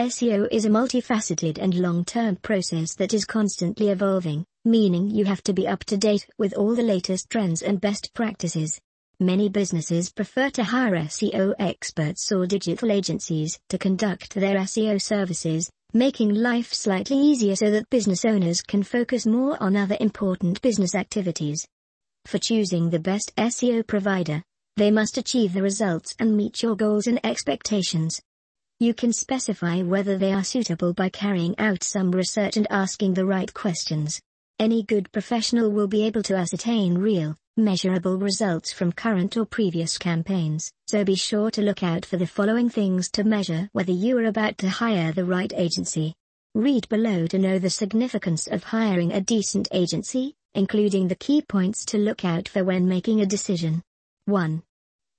SEO is a multifaceted and long-term process that is constantly evolving, meaning you have to be up to date with all the latest trends and best practices. Many businesses prefer to hire SEO experts or digital agencies to conduct their SEO services, making life slightly easier so that business owners can focus more on other important business activities. For choosing the best SEO provider, they must achieve the results and meet your goals and expectations. You can specify whether they are suitable by carrying out some research and asking the right questions. Any good professional will be able to ascertain real, measurable results from current or previous campaigns, so be sure to look out for the following things to measure whether you are about to hire the right agency. Read below to know the significance of hiring a decent agency, including the key points to look out for when making a decision. 1.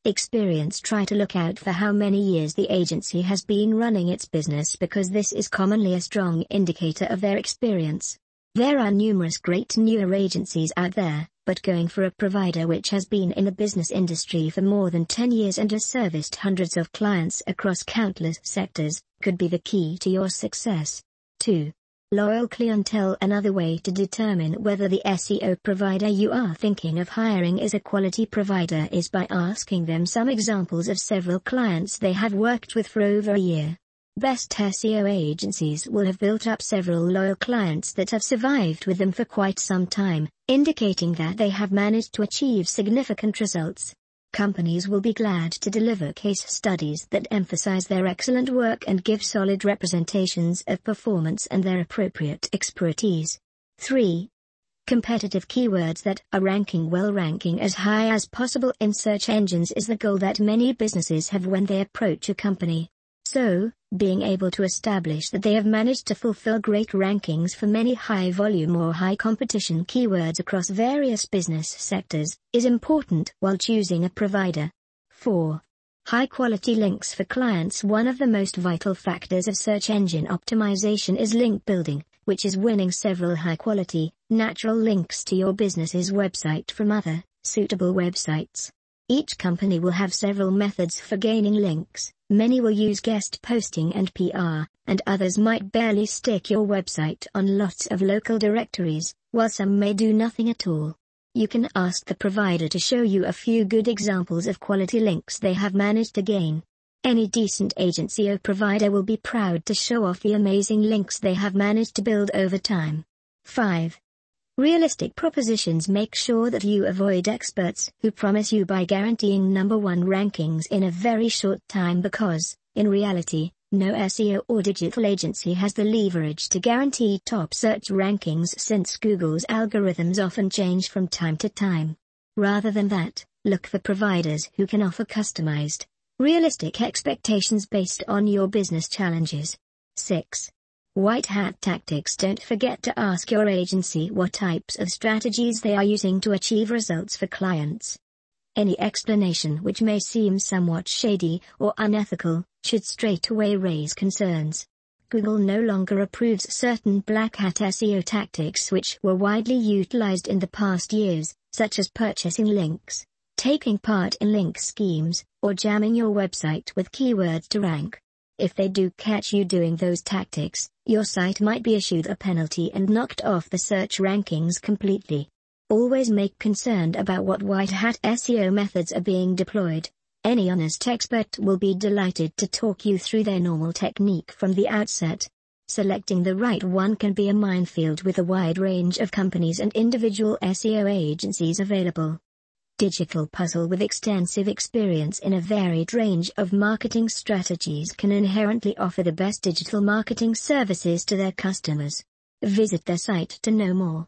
Experience Try to look out for how many years the agency has been running its business because this is commonly a strong indicator of their experience. There are numerous great newer agencies out there, but going for a provider which has been in the business industry for more than 10 years and has serviced hundreds of clients across countless sectors, could be the key to your success. 2. Loyal clientele Another way to determine whether the SEO provider you are thinking of hiring is a quality provider is by asking them some examples of several clients they have worked with for over a year. Best SEO agencies will have built up several loyal clients that have survived with them for quite some time, indicating that they have managed to achieve significant results. Companies will be glad to deliver case studies that emphasize their excellent work and give solid representations of performance and their appropriate expertise. 3. Competitive keywords that are ranking well ranking as high as possible in search engines is the goal that many businesses have when they approach a company. So, being able to establish that they have managed to fulfill great rankings for many high volume or high competition keywords across various business sectors, is important while choosing a provider. 4. High quality links for clients One of the most vital factors of search engine optimization is link building, which is winning several high quality, natural links to your business's website from other, suitable websites. Each company will have several methods for gaining links, many will use guest posting and PR, and others might barely stick your website on lots of local directories, while some may do nothing at all. You can ask the provider to show you a few good examples of quality links they have managed to gain. Any decent agency or provider will be proud to show off the amazing links they have managed to build over time. 5. Realistic propositions make sure that you avoid experts who promise you by guaranteeing number one rankings in a very short time because, in reality, no SEO or digital agency has the leverage to guarantee top search rankings since Google's algorithms often change from time to time. Rather than that, look for providers who can offer customized, realistic expectations based on your business challenges. 6. White hat tactics Don't forget to ask your agency what types of strategies they are using to achieve results for clients. Any explanation which may seem somewhat shady or unethical should straight away raise concerns. Google no longer approves certain black hat SEO tactics which were widely utilized in the past years, such as purchasing links, taking part in link schemes, or jamming your website with keywords to rank. If they do catch you doing those tactics, your site might be issued a penalty and knocked off the search rankings completely. Always make concerned about what white hat SEO methods are being deployed. Any honest expert will be delighted to talk you through their normal technique from the outset. Selecting the right one can be a minefield with a wide range of companies and individual SEO agencies available digital puzzle with extensive experience in a varied range of marketing strategies can inherently offer the best digital marketing services to their customers. Visit their site to know more.